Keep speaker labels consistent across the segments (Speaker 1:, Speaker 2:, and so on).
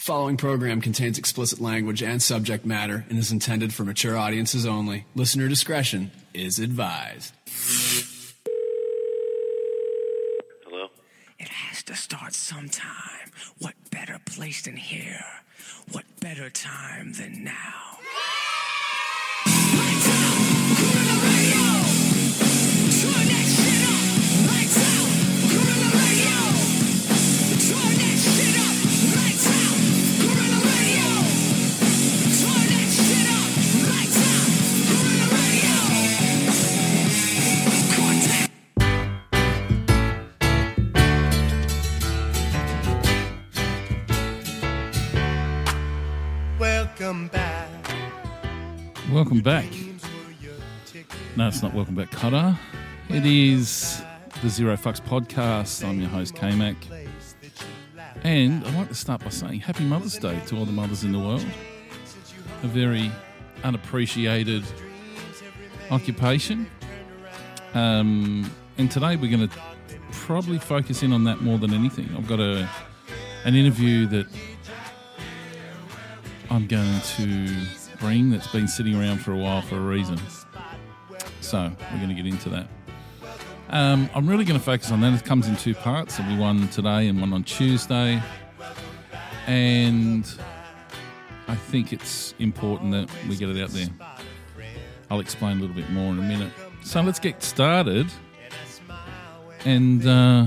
Speaker 1: Following program contains explicit language and subject matter and is intended for mature audiences only. Listener discretion is advised.
Speaker 2: Hello?
Speaker 3: It has to start sometime. What better place than here? What better time than now?
Speaker 4: Welcome back.
Speaker 5: Welcome back. No, it's not Welcome Back, Kotter. It is the Zero Fucks podcast. I'm your host, K Mac. And I'd like to start by saying Happy Mother's Day to all the mothers in the world. A very unappreciated occupation. Um, and today we're going to probably focus in on that more than anything. I've got a an interview that I'm going to bring that's been sitting around for a while for a reason. So we're going to get into that. Um, I'm really going to focus on that. It comes in two parts. There'll be one today and one on Tuesday. And I think it's important that we get it out there. I'll explain a little bit more in a minute. So let's get started. And uh,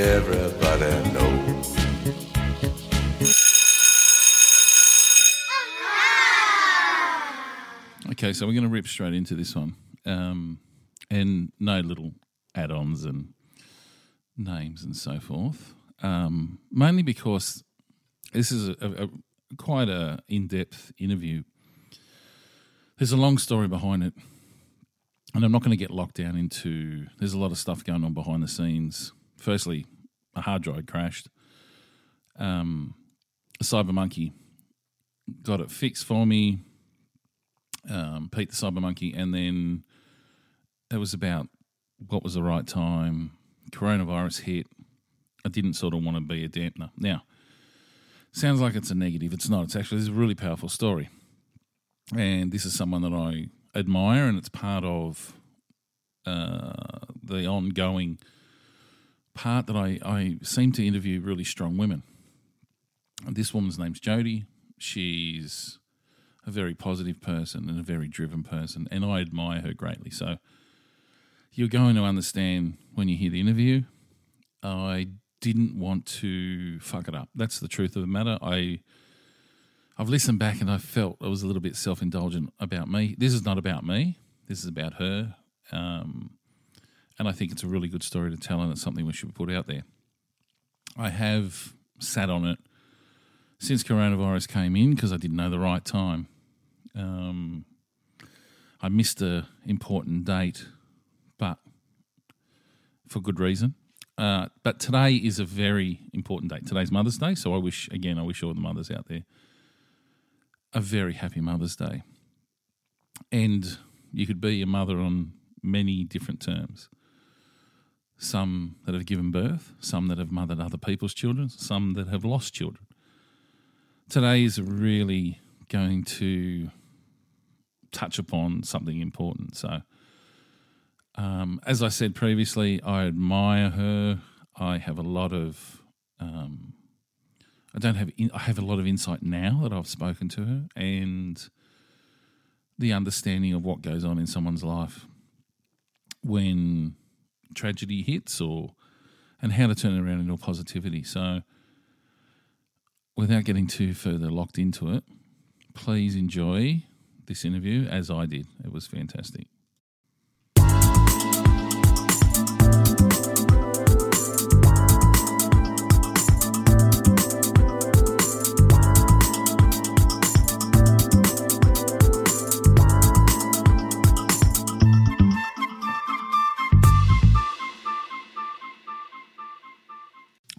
Speaker 6: Everybody knows.
Speaker 5: Okay, so we're going to rip straight into this one. Um, and no little add ons and names and so forth. Um, mainly because this is a, a, a quite a in depth interview. There's a long story behind it. And I'm not going to get locked down into. There's a lot of stuff going on behind the scenes. Firstly, a hard drive crashed. Um, Cyber Monkey got it fixed for me um, Pete the Cyber Monkey, and then it was about what was the right time. Coronavirus hit. I didn't sort of want to be a dampener. Now, sounds like it's a negative. It's not. It's actually is a really powerful story, and this is someone that I admire, and it's part of uh, the ongoing part that I, I seem to interview really strong women. This woman's name's Jodie. She's a very positive person and a very driven person, and I admire her greatly. So you're going to understand when you hear the interview. I didn't want to fuck it up. That's the truth of the matter. I I've listened back and I felt I was a little bit self indulgent about me. This is not about me. This is about her. Um, and I think it's a really good story to tell, and it's something we should put out there. I have sat on it since coronavirus came in because I didn't know the right time. Um, I missed a important date, but for good reason. Uh, but today is a very important date. Today's Mother's Day, so I wish again, I wish all the mothers out there a very happy Mother's Day. And you could be a mother on many different terms. Some that have given birth, some that have mothered other people's children, some that have lost children today is really going to touch upon something important. So, um, as I said previously, I admire her. I have a lot of, um, I don't have, in, I have a lot of insight now that I've spoken to her, and the understanding of what goes on in someone's life when tragedy hits, or and how to turn it around into positivity. So without getting too further locked into it, please enjoy this interview as I did. It was fantastic.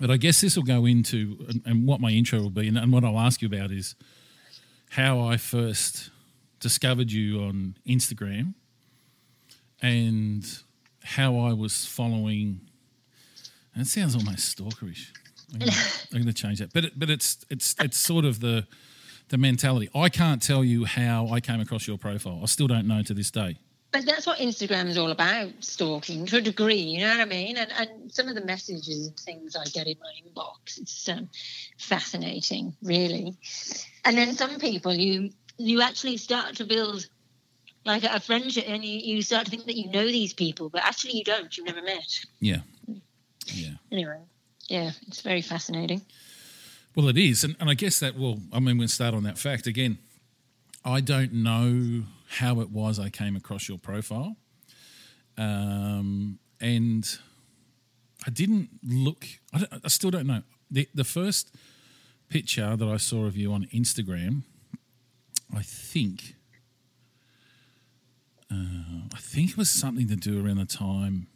Speaker 5: But I guess this will go into, and, and what my intro will be, and, and what I'll ask you about is how I first discovered you on Instagram and how I was following. And it sounds almost stalkerish. I'm I'm gonna change that, but it, but it's it's it's sort of the the mentality. I can't tell you how I came across your profile. I still don't know to this day.
Speaker 7: But that's what Instagram is all about, stalking to a degree, you know what I mean? And, and some of the messages and things I get in my inbox, it's um, fascinating, really. And then some people, you you actually start to build like a friendship and you, you start to think that you know these people, but actually you don't, you've never met.
Speaker 5: Yeah, yeah.
Speaker 7: Anyway, yeah, it's very fascinating.
Speaker 5: Well, it is, and, and I guess that will. I mean, we'll start on that fact again. I don't know how it was I came across your profile, um, and I didn't look. I, don't, I still don't know the the first picture that I saw of you on Instagram. I think. Uh, I think it was something to do around the time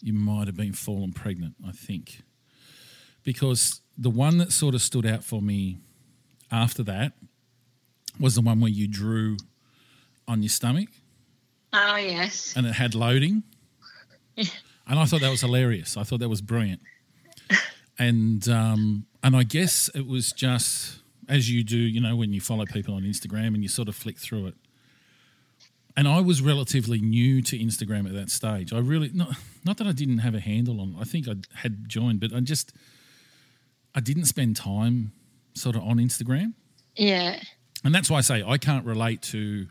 Speaker 5: you might have been fallen pregnant. I think because the one that sort of stood out for me after that was the one where you drew on your stomach
Speaker 7: Oh, yes.
Speaker 5: and it had loading. and I thought that was hilarious. I thought that was brilliant. And um, and I guess it was just as you do, you know, when you follow people on Instagram and you sort of flick through it. And I was relatively new to Instagram at that stage. I really not not that I didn't have a handle on. I think I had joined, but I just I didn't spend time sort of on Instagram.
Speaker 7: Yeah.
Speaker 5: And that's why I say I can't relate to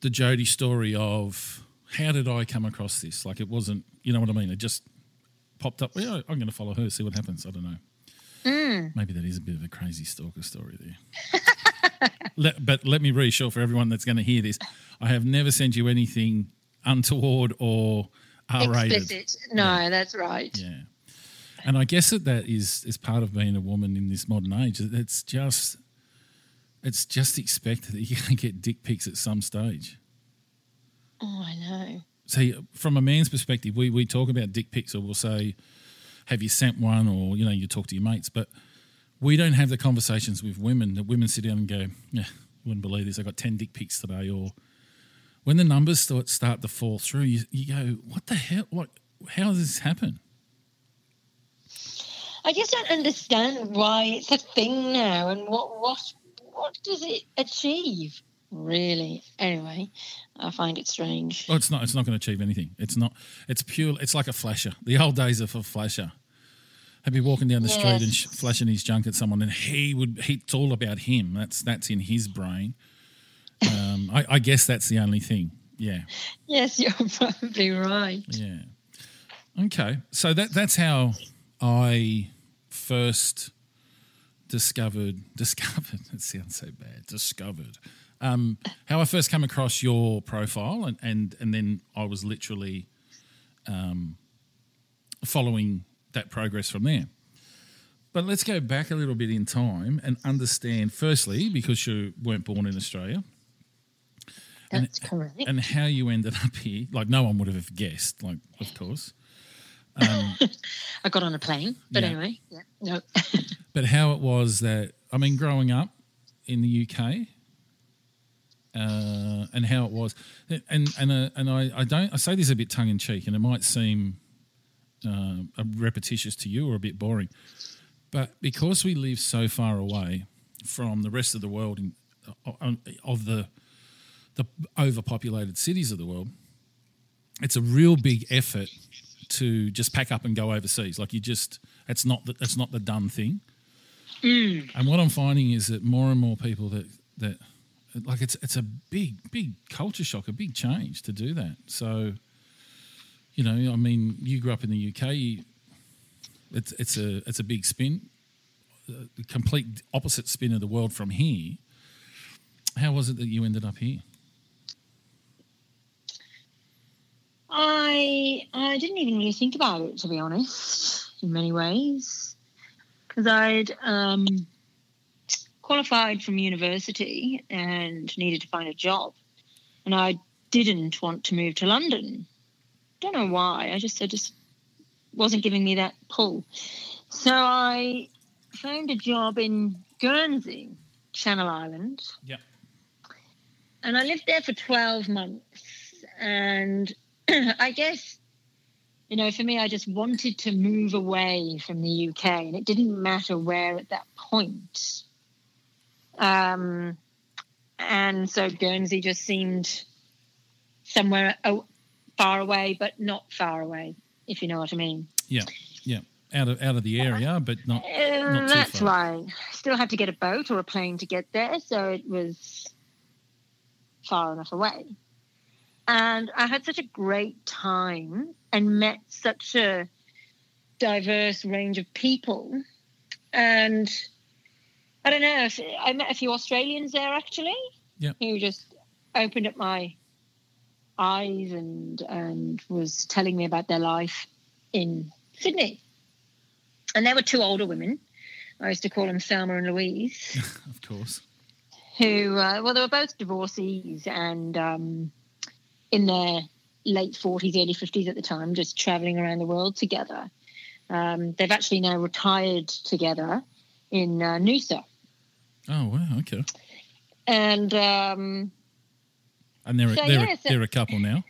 Speaker 5: the Jody story of how did I come across this? Like it wasn't, you know what I mean? It just popped up. Yeah, I'm going to follow her, see what happens. I don't know. Mm. Maybe that is a bit of a crazy stalker story there. let, but let me reassure for everyone that's going to hear this, I have never sent you anything untoward or R-rated.
Speaker 7: Explicit. No, that's right.
Speaker 5: Yeah. And I guess that that is is part of being a woman in this modern age. It's just it's just expected that you're going to get dick pics at some stage.
Speaker 7: Oh, I know.
Speaker 5: See, from a man's perspective, we, we talk about dick pics or we'll say, have you sent one? Or, you know, you talk to your mates. But we don't have the conversations with women that women sit down and go, yeah, you wouldn't believe this. I got 10 dick pics today. Or when the numbers start, start to fall through, you, you go, what the hell? What, how does this happen?
Speaker 7: I just don't understand why it's a thing now and what what what does it achieve really anyway i find it strange
Speaker 5: Well, it's not. It's not going to achieve anything. It's not. It's pure. It's like a flasher. The old days of a flasher. He'd be walking down the street and sh- flashing his junk at someone, and he would. He, it's all about him. That's that's in his brain. Um, I, I guess that's the only thing. Yeah,
Speaker 7: yes you're probably right
Speaker 5: yeah. Okay, so that that's how I first discovered discovered. It sounds so bad. Discovered. Um, how I first came across your profile, and and and then I was literally um, following that progress from there. But let's go back a little bit in time and understand. Firstly, because you weren't born in Australia,
Speaker 7: that's correct
Speaker 5: and how you ended up here. Like no one would have guessed. Like, of course.
Speaker 7: i got on a plane but
Speaker 5: Yeah.
Speaker 7: anyway yeah no
Speaker 5: but how it was that I mean, growing up in the UK, uh, and how it was, and and uh, and I, I don't I say this a bit tongue in cheek, and it might seem uh, repetitious to you or a bit boring, but because we live so far away from the rest of the world in, uh, of the the overpopulated cities of the world, it's a real big effort to just pack up and go overseas. Like you just, it's not it's not the done thing. Mm. And what I'm finding is that more and more people that that like it's it's a big big culture shock, a big change to do that. So, you know, I mean, you grew up in the UK. You, it's it's a it's a big spin. the complete opposite spin of the world from here. How was it that you ended up here?
Speaker 7: I I didn't even really think about it to be honest. In many ways, because I'd um, qualified from university and needed to find a job, and I didn't want to move to London. Don't know why. I just I just wasn't giving me that pull. So I found a job in Guernsey, Channel Islands.
Speaker 5: Yeah.
Speaker 7: And I lived there for 12 months. And I guess, you know, for me, I just wanted to move away from the UK. And it didn't matter where at that point. Um, and so Guernsey just seemed somewhere far away, but not far away, if you know what I mean.
Speaker 5: Yeah, yeah, out of out of the area, but not.
Speaker 7: Uh,
Speaker 5: not
Speaker 7: that's
Speaker 5: far.
Speaker 7: right. Still had to get a boat or a plane to get there, so it was far enough away. And I had such a great time and met such a diverse range of people. And I don't know I met a few Australians there actually,
Speaker 5: Yeah.
Speaker 7: who just opened up my eyes and and was telling me about their life in Sydney. And there were two older women. I used to call them Thelma and Louise,
Speaker 5: Of course.
Speaker 7: who, uh, well, they were both divorcees and um, in their late 40s, early 50s at the time, just traveling around the world together. Um, they've actually now retired together in uh, Noosa.
Speaker 5: Oh wow, okay.
Speaker 7: And um,
Speaker 5: And they're
Speaker 7: So,
Speaker 5: they're,
Speaker 7: yeah,
Speaker 5: a,
Speaker 7: so-
Speaker 5: they're a couple now.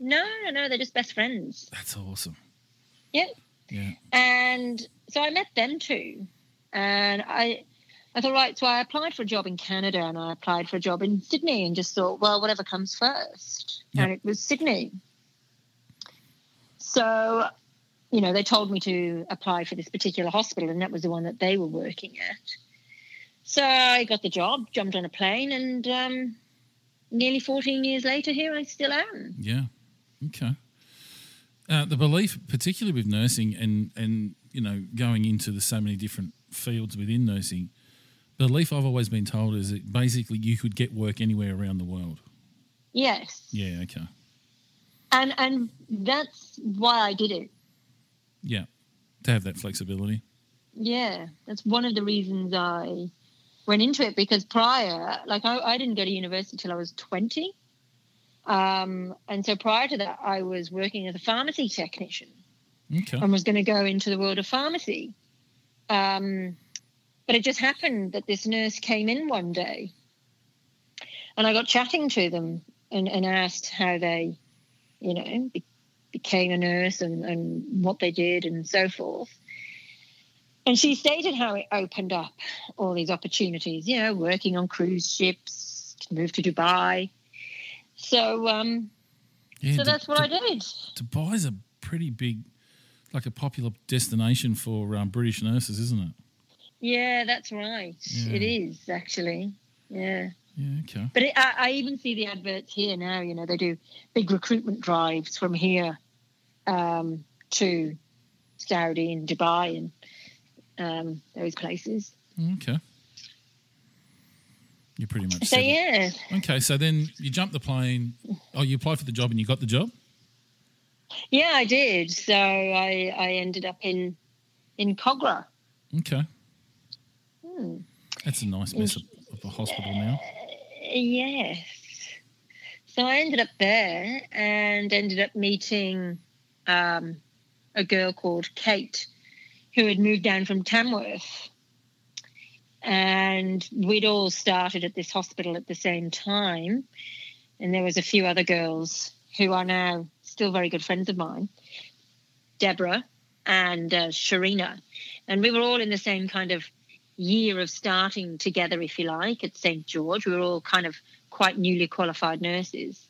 Speaker 7: no, no, no, they're just best friends.
Speaker 5: That's awesome.
Speaker 7: Yeah.
Speaker 5: Yeah.
Speaker 7: And so I met them too. And I I thought, right, so I applied for a job in Canada and I applied for a job in Sydney and just thought, well, whatever comes first.
Speaker 5: Yeah.
Speaker 7: And it was Sydney. So, you know, they told me to apply for this particular hospital and that was the one that they were working at. So I got the job, jumped on a plane, and um, nearly 14 years later, here I still am.
Speaker 5: Yeah. Okay. Uh, the belief, particularly with nursing and and you know going into the so many different fields within nursing, the belief I've always been told is that basically you could get work anywhere around the world.
Speaker 7: Yes.
Speaker 5: Yeah. Okay.
Speaker 7: And and that's why I did it.
Speaker 5: Yeah. To have that flexibility.
Speaker 7: Yeah, that's one of the reasons I went into it because prior, like I, I didn't go to university till I was 20. Um, and so prior to that, I was working as a pharmacy technician
Speaker 5: Okay.
Speaker 7: and was going to go into the world of pharmacy. Um, but it just happened that this nurse came in one day and I got chatting to them and, and asked how they, you know, be, became a nurse and, and what they did and so forth. And she stated how it opened up all these opportunities, you know, working on cruise ships, move to Dubai. So, um,
Speaker 5: yeah.
Speaker 7: so that's what I
Speaker 5: Du-
Speaker 7: did.
Speaker 5: Dubai's a pretty big, like a popular destination for um, British nurses, isn't it?
Speaker 7: Yeah, that's right.
Speaker 5: Yeah.
Speaker 7: It is actually. Yeah.
Speaker 5: Yeah. Okay.
Speaker 7: But it, I, I even see the adverts here now. You know, they do big recruitment drives from here um, to Saudi and Dubai and um, those places.
Speaker 5: Okay. You're pretty much.
Speaker 7: So
Speaker 5: settled.
Speaker 7: yeah,
Speaker 5: Okay, so then you jumped the plane. Oh, you applied for the job and you got the job.
Speaker 7: yeah, I did. So I I ended up in in Kogarah.
Speaker 5: Okay, That's a nice mess of, of a hospital now.
Speaker 7: Yes. So I ended up there and ended up meeting um, a girl called Kate who had moved down from Tamworth. And we'd all started at this hospital at the same time. And there was a few other girls who are now still very good friends of mine, Deborah and uh, Sharina. And we were all in the same kind of year of starting together, if you like, at St. George. We were all kind of quite newly qualified nurses.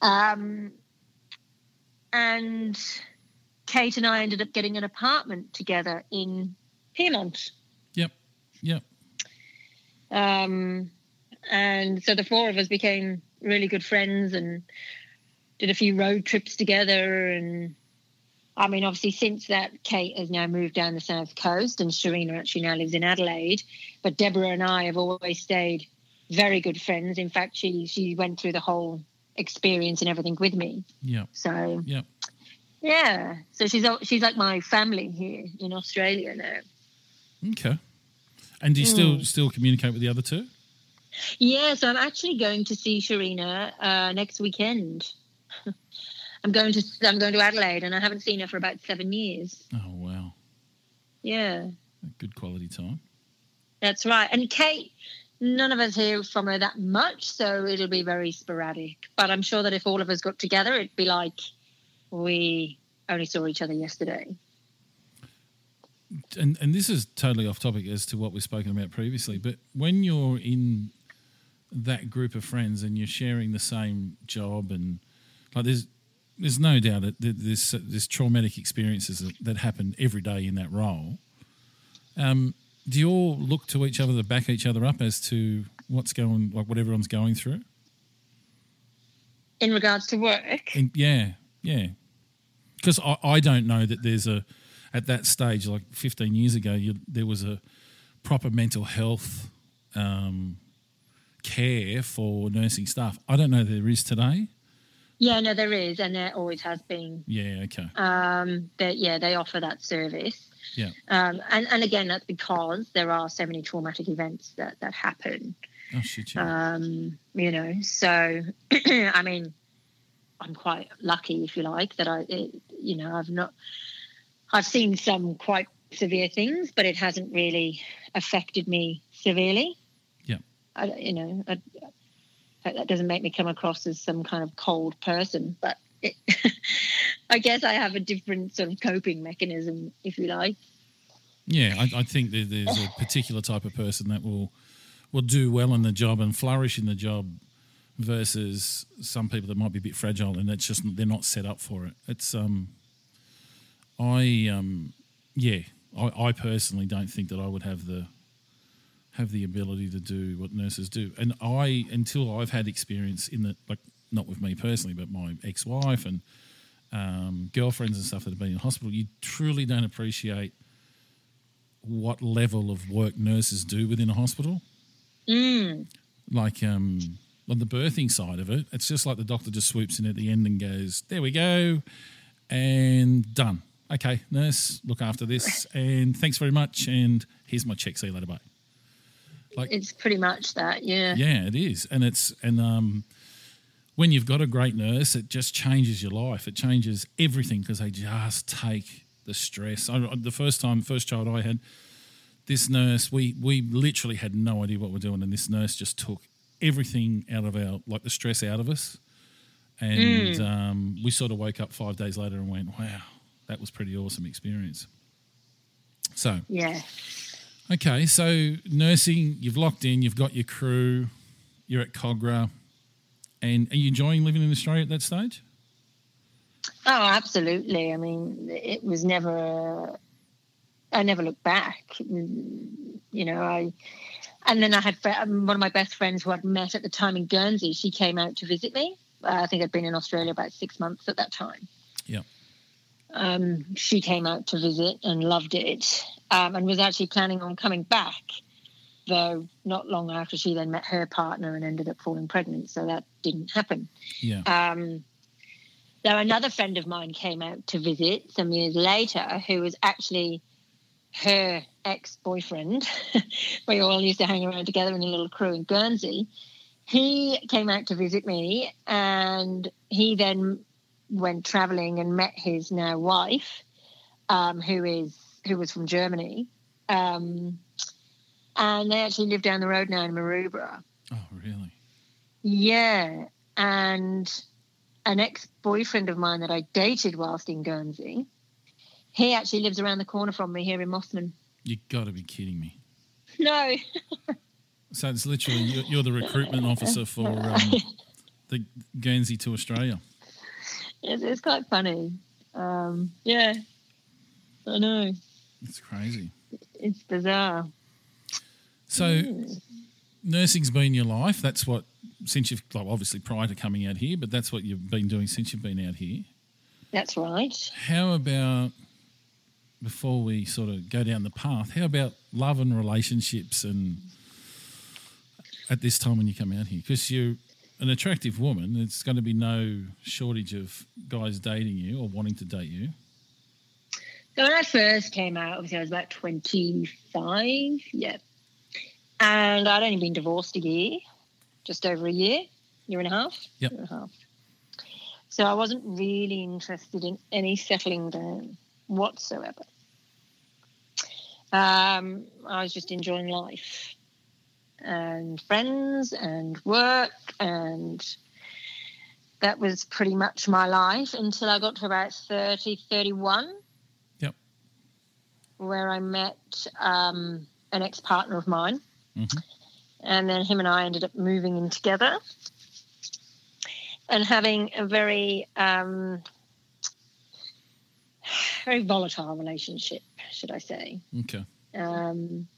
Speaker 7: Um, and Kate and I ended up getting an apartment together in Pyrmont.
Speaker 5: Yep, yep.
Speaker 7: Um, and so the four of us became really good friends and did a few road trips together and I mean, obviously, since that, Kate has now moved down the south coast, and Sharina actually now lives in Adelaide. But Deborah and I have always stayed very good friends. In fact, she she went through the whole experience and everything with me.
Speaker 5: Yeah.
Speaker 7: So
Speaker 5: Yeah.
Speaker 7: yeah, so she's she's like my family here in Australia now.
Speaker 5: Okay. And do you
Speaker 7: Hmm.
Speaker 5: still still communicate with the other two?
Speaker 7: Yeah, so I'm actually going to see Sharina uh, next weekend. I'm going to I'm going to Adelaide, and I haven't seen her for about seven years.
Speaker 5: Oh wow,
Speaker 7: Yeah,
Speaker 5: good quality time.
Speaker 7: that's right. And Kate, none of us hear from her that much, so it'll be very sporadic. But I'm sure that if all of us got together, it'd be like we only saw each other yesterday.
Speaker 5: and and this is totally off topic as to what we've spoken about previously, but when you're in that group of friends and you're sharing the same job and like there's there's no doubt that th- there's there's traumatic experiences that, that happen every day in that role. Um, do you all look to each other to back each other up as to what's going like what everyone's going through?
Speaker 7: In regards to work,
Speaker 5: And yeah, yeah. Because I, I don't know that there's a at that stage like 15 years ago you, there was a proper mental health um, care for nursing staff. I don't know there is today.
Speaker 7: Yeah, no, there is, and there always has been.
Speaker 5: Yeah, okay.
Speaker 7: Um, that yeah, they offer that service.
Speaker 5: Yeah.
Speaker 7: Um, and, and again, that's because there are so many traumatic events that, that happen.
Speaker 5: Oh shit, yeah.
Speaker 7: Um, you know, so I mean, I'm quite lucky, if you like, that I, it, you know, I've not, I've seen some quite severe things, but it hasn't really affected me severely.
Speaker 5: Yeah.
Speaker 7: I, you know, I, that doesn't make me come across as some kind of cold person, but it, I guess I have a different sort of coping mechanism, if you like.
Speaker 5: Yeah, I, I think there's a particular type of person that will will do well in the job and flourish in the job versus some people that might be a bit fragile and it's just they're not set up for it. It's um, I um, yeah, I, I personally don't think that I would have the have the ability to do what nurses do, and I until I've had experience in the like not with me personally, but my ex wife and um, girlfriends and stuff that have been in hospital, you truly don't appreciate what level of work nurses do within a hospital.
Speaker 7: Mm.
Speaker 5: Like um, on the birthing side of it, it's just like the doctor just swoops in at the end and goes, "There we go," and done. Okay, nurse, look after this, and thanks very much. And here's my check. See you later, bye. Like
Speaker 7: It's pretty much that, yeah.
Speaker 5: yeah, it is, and it's and um, when you've got a great nurse, it just changes your life. It changes everything because they just take the stress. I, the first time, first child I had, this nurse, we we literally had no idea what we're doing, and this nurse just took everything out of our like the stress out of us, and um, we sort of woke up five days later and went, "Wow, that was pretty awesome experience." So
Speaker 7: Yeah.
Speaker 5: Okay, so nursing, you've locked in, you've got your crew, you're at Kogarah, and are you enjoying living in Australia at that stage?
Speaker 7: Oh, absolutely. I mean, it was never. I never looked back. You know, I. And then I had um, one of my best friends who I'd met at the time in Guernsey. She came out to visit me. I think I'd been in Australia about six months at that time.
Speaker 5: Yeah.
Speaker 7: Um, she came out to visit and loved it, um, and was actually planning on coming back. Though not long after she then met her partner and ended up falling pregnant, so that didn't happen.
Speaker 5: Yeah.
Speaker 7: Um, now, another friend of mine came out to visit some years later, who was actually her ex boyfriend. we all used to hang around together in a little crew in Guernsey. He came out to visit me, and he then went traveling and met his now wife, um, who is who was from Germany. Um, and they actually live down the road now in Maroubra.
Speaker 5: Oh, really?
Speaker 7: Yeah, and an ex-boyfriend of mine that I dated whilst in Guernsey, he actually lives around the corner from me here in Mosman.
Speaker 5: You got to be kidding me.
Speaker 7: No,
Speaker 5: So it's literally you're, you're the recruitment officer for um, the Guernsey to Australia.
Speaker 7: it's, it's quite funny. Um, yeah, I know.
Speaker 5: It's crazy.
Speaker 7: It's bizarre.
Speaker 5: So hmm. nursing's been your life. That's what since you've well, obviously prior to coming out here, but that's what you've been doing since you've been out here.
Speaker 7: That's right.
Speaker 5: How about before we sort of go down the path? How about love and relationships and at this time when you come out here? Because you're an attractive woman, there's going to be no shortage of guys dating you or wanting to date you.
Speaker 7: So when I first came out, obviously I was about 25, yeah. And I'd only been divorced a year, just over a year, year and a half.
Speaker 5: Yep.
Speaker 7: Year and a half. So I wasn't really interested in any settling down whatsoever. Um, I was just enjoying life and friends and work and that was pretty much my life until I got to about 30, 31
Speaker 5: Yep.
Speaker 7: Where I met um, an ex partner of mine.
Speaker 5: Mhm.
Speaker 7: And then him and I ended up moving in together and having a very, um, very volatile relationship, should I say.
Speaker 5: Okay.
Speaker 7: Um,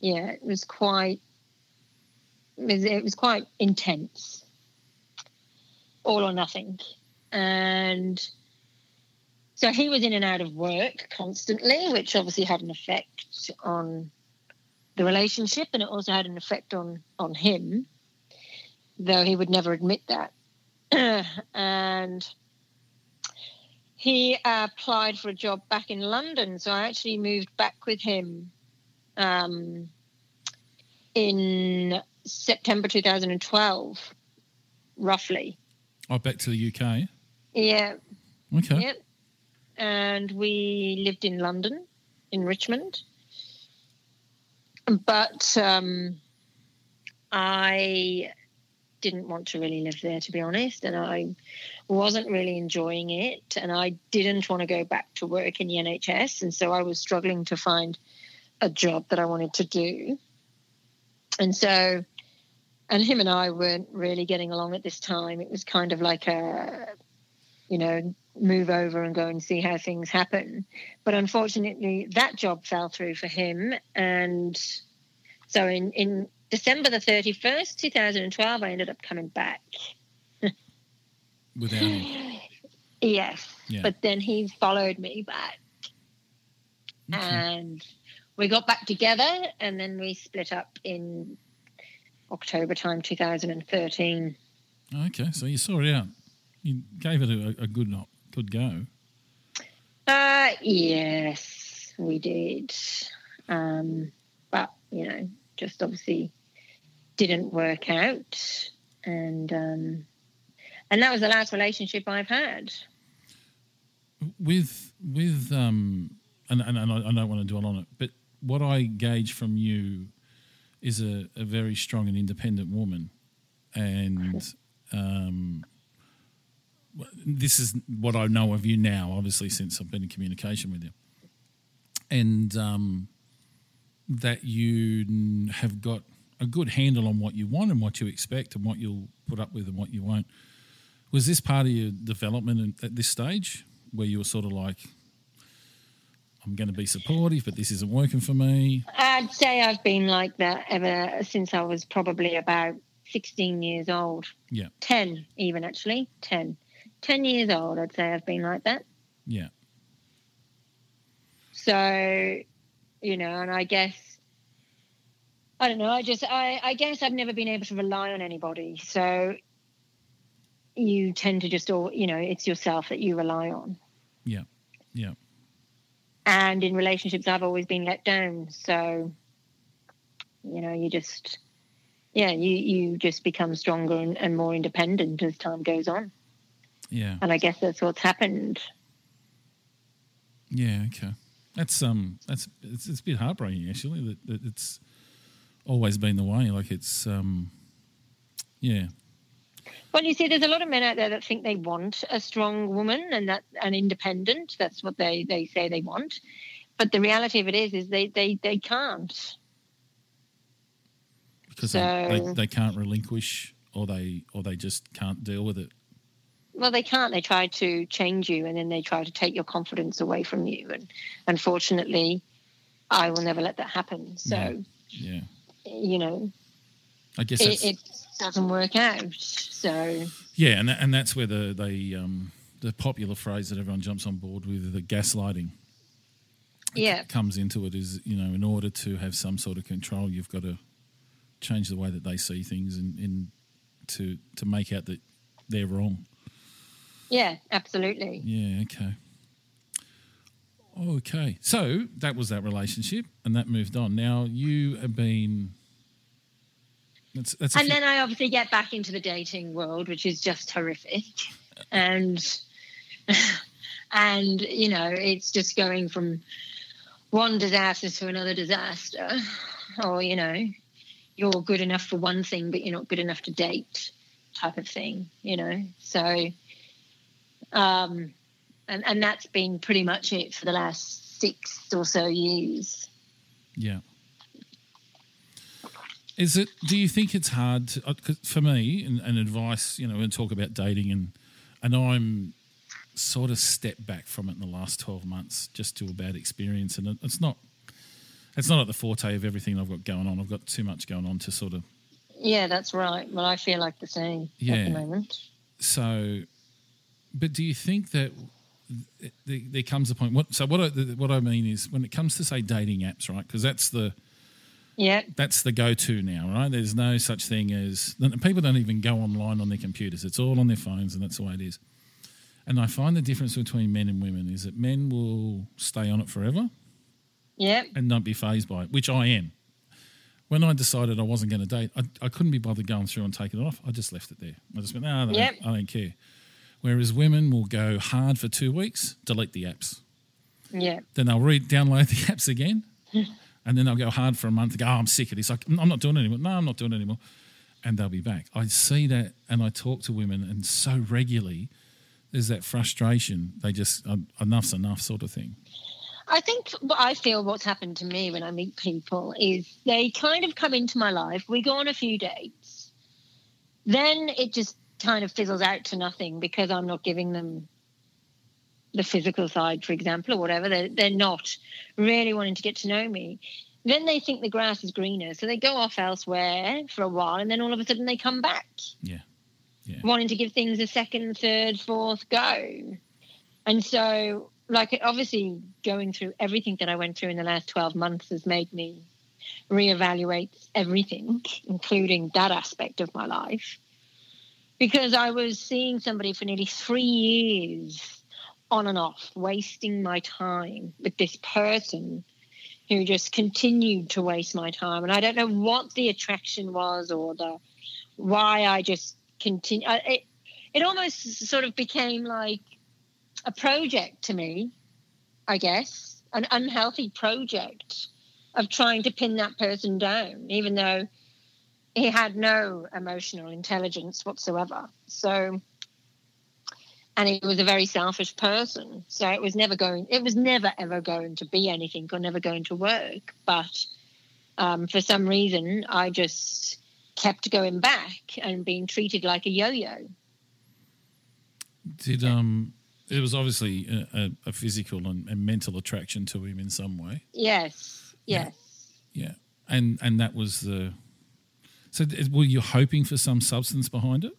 Speaker 7: yeah, it was quite, it was, it was quite intense, all or nothing. And so he was in and out of work constantly, which obviously had an effect on the relationship, and it also had an effect on on him, though he would never admit that. and he uh, applied for a job back in London, so I actually moved back with him um, in September 2012, roughly.
Speaker 5: Oh, back to the UK.
Speaker 7: Yeah,
Speaker 5: Okay.
Speaker 7: Yep. And we lived in London, in Richmond. But um, I didn't want to really live there, to be honest. And I wasn't really enjoying it. And I didn't want to go back to work in the NHS. And so I was struggling to find a job that I wanted to do. And so, and him and I weren't really getting along at this time. It was kind of like a, you know, move over and go and see how things happen. But unfortunately, that job fell through for him. And so in, in December the 31st, 2012, I ended up coming back.
Speaker 5: Without him.
Speaker 7: Yes.
Speaker 5: Yeah.
Speaker 7: But then he followed me back.
Speaker 5: Okay.
Speaker 7: And we got back together and then we split up in October time 2013.
Speaker 5: Okay. So you saw it out. You gave it a, a good good go.
Speaker 7: Uh, yes, we did. Um, but, you know, just obviously didn't work out. And, um, and that was the last relationship I've had.
Speaker 5: with with um and, and, and I, I don't want to dwell on it, but what I gauge from you is a, a very strong and independent woman, and um, this is what I know of you now. Obviously, since I've been in communication with you, and um, that you n- have got a good handle on what you want and what you expect and what you'll put up with and what you won't. Was this part of your development at- at this stage where you were sort of like, I'm going to be supportive, but this isn't working for me?
Speaker 7: I'd say I've been like that ever since I was probably about 16 years old.
Speaker 5: Yeah.
Speaker 7: 10, even actually. 10. 10 years old, I'd say I've been like that.
Speaker 5: Yeah.
Speaker 7: So, you know, and I guess, I don't know, I just, I, I guess I've never been able to rely on anybody. So you tend to just, all, you know, it's yourself that you rely on.
Speaker 5: Yeah. Yeah.
Speaker 7: And in relationships, I've always been let down. So, you know, you just, yeah, you, you just become stronger and, and more independent as time goes on.
Speaker 5: Yeah.
Speaker 7: And I guess that's what's happened.
Speaker 5: Yeah. Okay. That's um. That's it's, it's a bit heartbreaking actually that, that it's always been the way. Like it's um. Yeah.
Speaker 7: Well, you see, there's a lot of men out there that think they want a strong woman and that an independent. That's what they, they say they want. But the reality of it is, is they, they, they can't.
Speaker 5: Because they, they, they can't relinquish or they or they just can't deal with it.
Speaker 7: Well, they can't. They try to change you and then they try to take your confidence away from you. And unfortunately, I will never let that happen. So,
Speaker 5: Yeah.
Speaker 7: you know,
Speaker 5: I guess
Speaker 7: it, it doesn't work out. So,
Speaker 5: Yeah, and that, and that's where the they um, the popular phrase that everyone jumps on board with, the gaslighting
Speaker 7: Yeah.
Speaker 5: comes into it is, you know, in order to have some sort of control, you've got to change the way that they see things and, and to to make out that they're wrong.
Speaker 7: Yeah, absolutely.
Speaker 5: Yeah, okay. Okay. So that was that relationship and that moved on. Now you have been that's that's
Speaker 7: And
Speaker 5: few-
Speaker 7: then I obviously get back into the dating world, which is just horrific. And and you know, it's just going from one disaster to another disaster. Or, you know, you're good enough for one thing, but you're not good enough to date type of thing, you know. So um and, and that's been pretty much it for the last six or so years.
Speaker 5: Yeah. Is it? Do you think it's hard? To, uh, for me, and, and advice, you know, and talk about dating, and and I'm sort of stepped back from it in the last twelve months, just to a bad experience, and it's not. It's not at the forte of everything I've got going on. I've got too much going on to sort of
Speaker 7: Yeah, that's right. Well, I feel like the same at the moment.
Speaker 5: so. But do you think that there, comes a point? What so what I, what I mean is when it comes to say dating apps, right? Because that's the
Speaker 7: Yeah,
Speaker 5: that's the go-to now, right? There's no such thing as people don't even go online on their computers. It's all on their phones, and that's the way it is. And I find the difference between men and women is that men will stay on it forever
Speaker 7: yeah,
Speaker 5: and not be phased by it, which I am. When I decided I wasn't going to date, I, I couldn't be bothered going through and taking it off. I just left it there. I just went, no, don't,
Speaker 7: Yep.
Speaker 5: I don't care. Whereas women will go hard for two weeks, delete the apps.
Speaker 7: yeah,
Speaker 5: Then they'll read, download the apps again, and then they'll go hard for a month. Go, oh, I'm sick of this. Like, I'm not doing it anymore. No, I'm not doing it anymore. And they'll be back. I see that, and I talk to women, and so regularly, there's that frustration. They just enough's enough, sort of thing.
Speaker 7: I think what I feel what's happened to me when I meet people is they kind of come into my life. We go on a few dates, then it just kind of fizzles out to nothing because I'm not giving them the physical side, for example, or whatever. They're, they're not really wanting to get to know me. Then they think the grass is greener, so they go off elsewhere for a while, and then all of a sudden they come back.
Speaker 5: Yeah.
Speaker 7: wanting to give things a second, third, fourth go. And so, like, obviously going through everything that I went through in the last 12 months has made me reevaluate everything, including that aspect of my life. Because I was seeing somebody for nearly three years on and off, wasting my time with this person who just continued to waste my time. And I don't know what the attraction was or the why I just continue. I- It, it almost sort of became like a project to me, I guess, an unhealthy project of trying to pin that person down, even though he had no emotional intelligence whatsoever. So, and he was a very selfish person. So it was never going, it was never ever going to be anything or never going to work. But um, for some reason, I just kept going back and being treated like a yo-yo.
Speaker 5: Did um, it was obviously a, a, physical and, and mental attraction to him in some way.
Speaker 7: Yes, yes.
Speaker 5: Yeah, and and that was the. So, were you hoping for some substance behind it?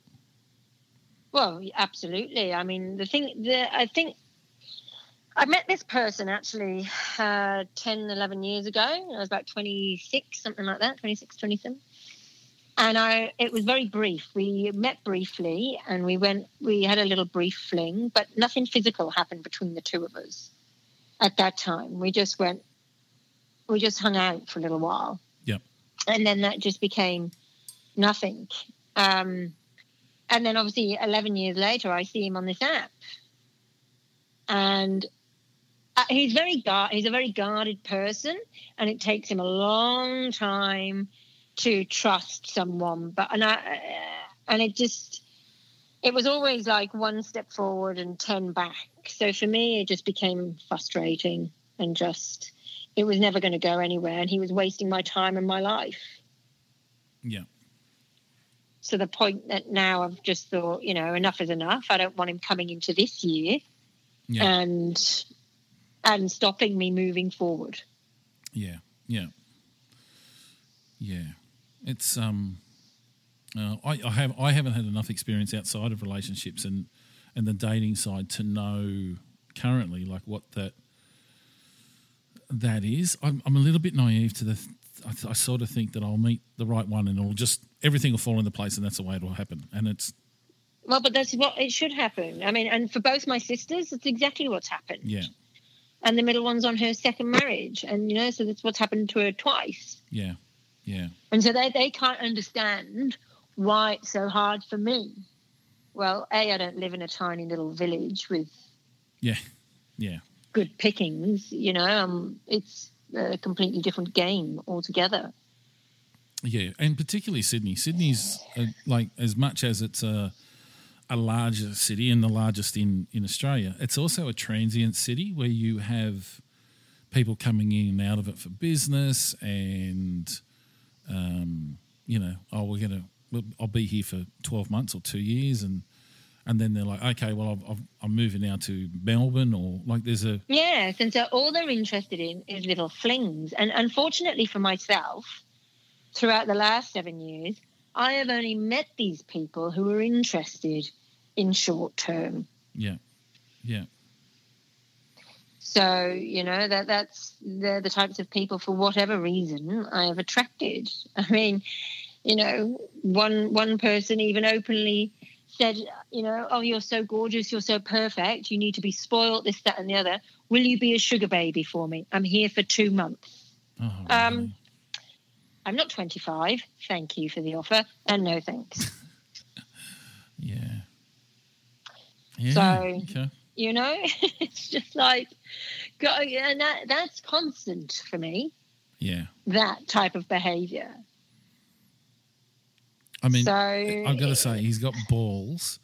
Speaker 7: Well, absolutely. I mean, the thing, the I think I met this person actually uh, 10, 11 years ago. I was about 26, something like that, 26, 27. And I, it was very brief. We met briefly and we went, we had a little brief fling, but nothing physical happened between the two of us at that time. We just went, we just hung out for a little while.
Speaker 5: Yep.
Speaker 7: And then that just became nothing. Um, and then obviously 11 years later i see him on this app and uh, he's very guard he's a very guarded person and it takes him a long time to trust someone but and i uh, and it just it was always like one step forward and 10 back so for me it just became frustrating and just it was never going to go anywhere and he was wasting my time and my life
Speaker 5: Yeah.
Speaker 7: To the point that now I've just thought, you know, enough is enough. I don't want him coming into this year
Speaker 5: Yeah.
Speaker 7: and and stopping me moving forward.
Speaker 5: Yeah, yeah, yeah. It's um, uh, I, I have I haven't had enough experience outside of relationships, and and the dating side to know currently like what that that is. I'm, I'm a little bit naive to the. I, I sort of think that I'll meet the right one and it'll just everything will fall into place and that's the way it'll happen. And it's
Speaker 7: Well, but that's what it should happen. I mean, and for both my sisters, it's exactly what's happened.
Speaker 5: yeah,
Speaker 7: And the middle one's on her second marriage, and you know, so that's what's happened to her twice.
Speaker 5: yeah, yeah,
Speaker 7: And so they, they can't understand why it's so hard for me. Well, A, I don't live in a tiny little village with
Speaker 5: yeah, yeah.
Speaker 7: good pickings, you know, um, it's a completely different game altogether.
Speaker 5: Yeah, and particularly Sydney. Sydney's uh, like as much as it's a a larger city and the largest in in Australia, it's also a transient city where you have people coming in and out of it for business, and um, you know, oh, we're gonna, I'll be here for twelve months or two years, and and then they're like, okay, well, I've, I've, I'm moving now to Melbourne, or like there's a
Speaker 7: Yes, and so all they're interested in is little flings. And unfortunately for myself, throughout the last seven years, I have only met these people who are interested in short term.
Speaker 5: yeah, yeah,
Speaker 7: So you know that that's they're the types of people for whatever reason I have attracted. I mean, you know, one one person even openly said, you know, oh, you're so gorgeous, you're so perfect, you need to be spoiled, this, that, and the other. Will you be a sugar baby for me? I'm here for two months.
Speaker 5: oh,
Speaker 7: Um? I'm not 25. Thank you for the offer, and no thanks.
Speaker 5: yeah, yeah,
Speaker 7: So-
Speaker 5: okay.
Speaker 7: you know, it's just like, go, and that that's constant for me.
Speaker 5: yeah.
Speaker 7: That type of behaviour.
Speaker 5: I mean,
Speaker 7: so
Speaker 5: I've got to say, he's got balls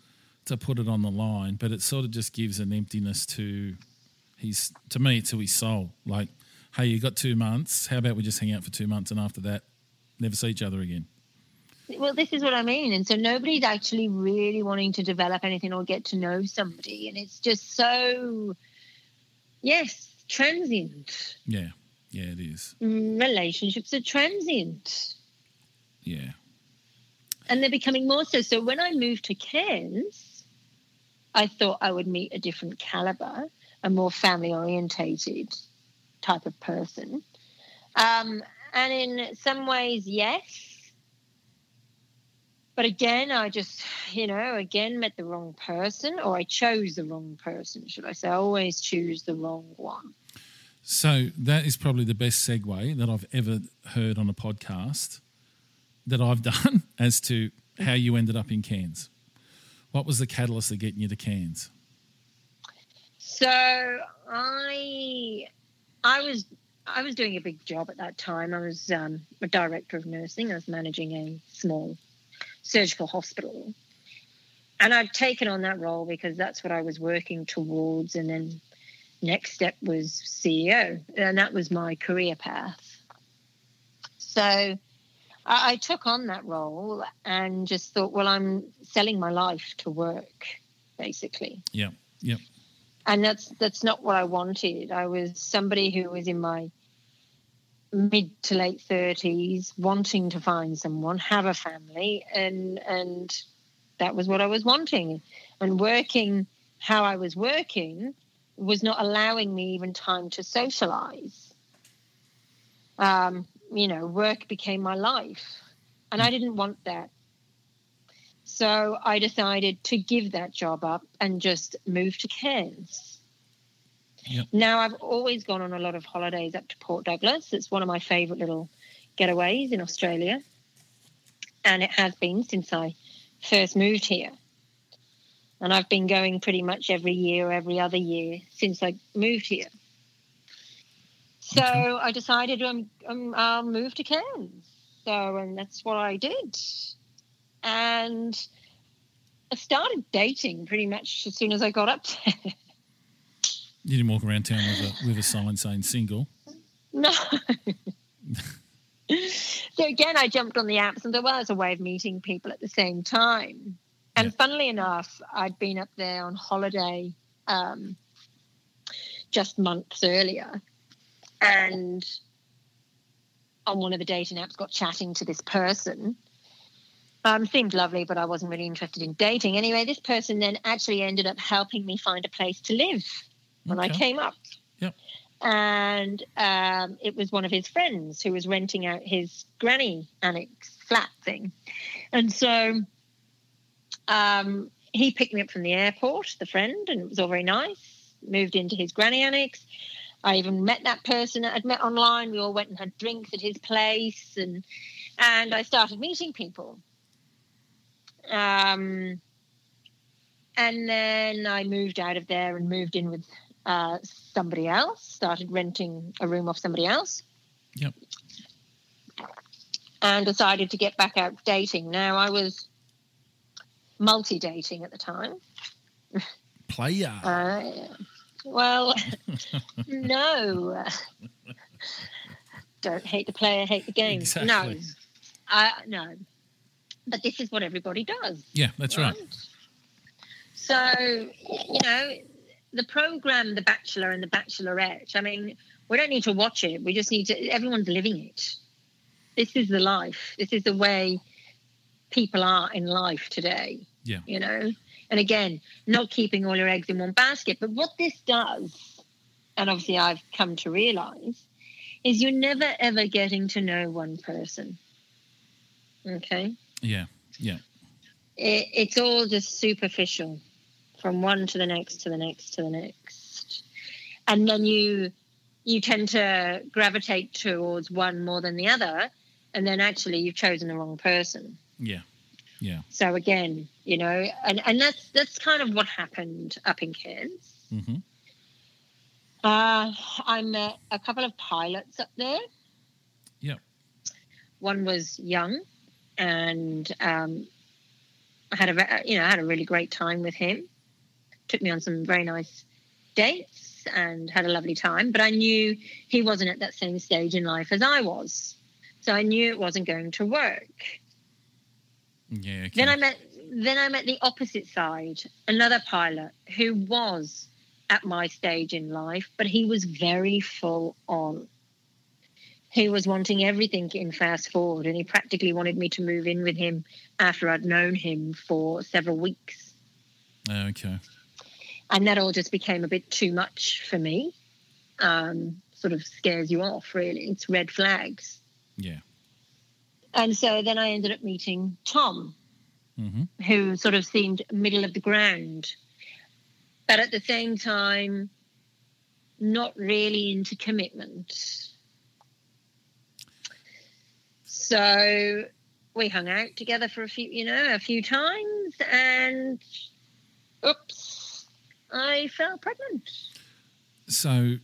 Speaker 5: to put it on the line, but it sort of just gives an emptiness to his, to me, to his soul. Like, hey, you got two months. How about we just hang out for two months and after that, never see each other again?
Speaker 7: well, this is what I mean. And so nobody's actually really wanting to develop anything or get to know somebody, and it's just so, yes, transient.
Speaker 5: Yeah, yeah, it is.
Speaker 7: Mm, Relationships are transient.
Speaker 5: Yeah,
Speaker 7: and they're becoming more so. So when I moved to Cairns, I thought I would meet a different caliber, a more family orientated type of person. Um, and in some ways, yes. But again, I just, you know, again met the wrong person, or I chose the wrong person, should I say? I always choose the wrong one.
Speaker 5: So that is probably the best segue that I've ever heard on a podcast that I've done as to how you ended up in Cairns. What was the catalyst of getting you to Cairns?
Speaker 7: So I, I was, I was doing a big job at that time. I was um, a director of nursing. I was managing a small surgical hospital, and I'd taken on that role because that's what I was working towards. And then next step was CEO, and that was my career path. So I, I took on that role and just thought, well, I'm selling my life to work, basically
Speaker 5: Yeah, yeah,
Speaker 7: and that's that's not what I wanted. I was somebody who was in my mid to late thirties, wanting to find someone, have a family, and and that was what I was wanting. And working how I was working was not allowing me even time to socialize. Um, you know, work became my life, and I hmm. didn't want that. So I decided to give that job up and just move to Cairns.
Speaker 5: Yep.
Speaker 7: Now I've always gone on a lot of holidays up to Port Douglas. It's one of my favourite little getaways in Australia, and it has been since I first moved here. And I've been going pretty much every year or every other year since I moved here. So
Speaker 5: Okay.
Speaker 7: I decided um, um, I'll move to Cairns. So, and that's what I did. And I started dating pretty much as soon as I got up there.
Speaker 5: You didn't walk around town with a with a sign saying single.
Speaker 7: No. so again, I jumped on the apps and well, it's a way of meeting people at the same time. And
Speaker 5: Yeah.
Speaker 7: funnily enough, I'd been up there on holiday um, just months earlier, and on one of the dating apps, got chatting to this person, Um, seemed lovely, but I wasn't really interested in dating. Anyway, this person then actually ended up helping me find a place to live when I came up.
Speaker 5: Yep.
Speaker 7: And um, it was one of his friends who was renting out his granny annex flat thing. And so um, he picked me up from the airport, the friend, and it was all very nice. Moved into his granny annex. I even met that person that I'd met online. We all went and had drinks at his place, and and I started meeting people. Um, and then I moved out of there and moved in with uh, somebody else. Started renting a room off somebody else.
Speaker 5: Yep.
Speaker 7: And decided to get back out dating. Now I was multi dating at the time.
Speaker 5: Player.
Speaker 7: Uh, well, no. Don't hate the player, hate the game.
Speaker 5: Exactly.
Speaker 7: No, I no. But this is what everybody does.
Speaker 5: yeah, that's right.
Speaker 7: So, you know, the program, The Bachelor and The Bachelorette, I mean, we don't need to watch it. We just need to, everyone's living it. This is the life. This is the way people are in life today.
Speaker 5: Yeah.
Speaker 7: You know, and again, not keeping all your eggs in one basket. But what this does, and obviously I've come to realize, is you're never ever getting to know one person. Okay
Speaker 5: Yeah. Yeah.
Speaker 7: it, it's all just superficial from one to the next to the next to the next and then you you tend to gravitate towards one more than the other and then actually you've chosen the wrong person
Speaker 5: Yeah. Yeah.
Speaker 7: so again you know and and that's that's kind of what happened up in cairns
Speaker 5: hmm
Speaker 7: uh, I met a couple of pilots up there.
Speaker 5: Yeah.
Speaker 7: One was young, and um, I had a you know I had a really great time with him. Took me on some very nice dates and had a lovely time. But I knew he wasn't at that same stage in life as I was, so I knew it wasn't going to work.
Speaker 5: Yeah. Okay.
Speaker 7: Then I met then I met the opposite side, another pilot who was at my stage in life, but he was very full on. He was wanting everything in fast forward, and he practically wanted me to move in with him after I'd known him for several weeks.
Speaker 5: okay.
Speaker 7: And that all just became a bit too much for me. Um, sort of scares you off, really. It's red flags.
Speaker 5: Yeah.
Speaker 7: And so then I ended up meeting Tom,
Speaker 5: hmm
Speaker 7: who sort of seemed middle of the ground, but at the same time, not really into commitment. So we hung out together for a few, you know, a few times, and oops, I fell pregnant.
Speaker 5: So,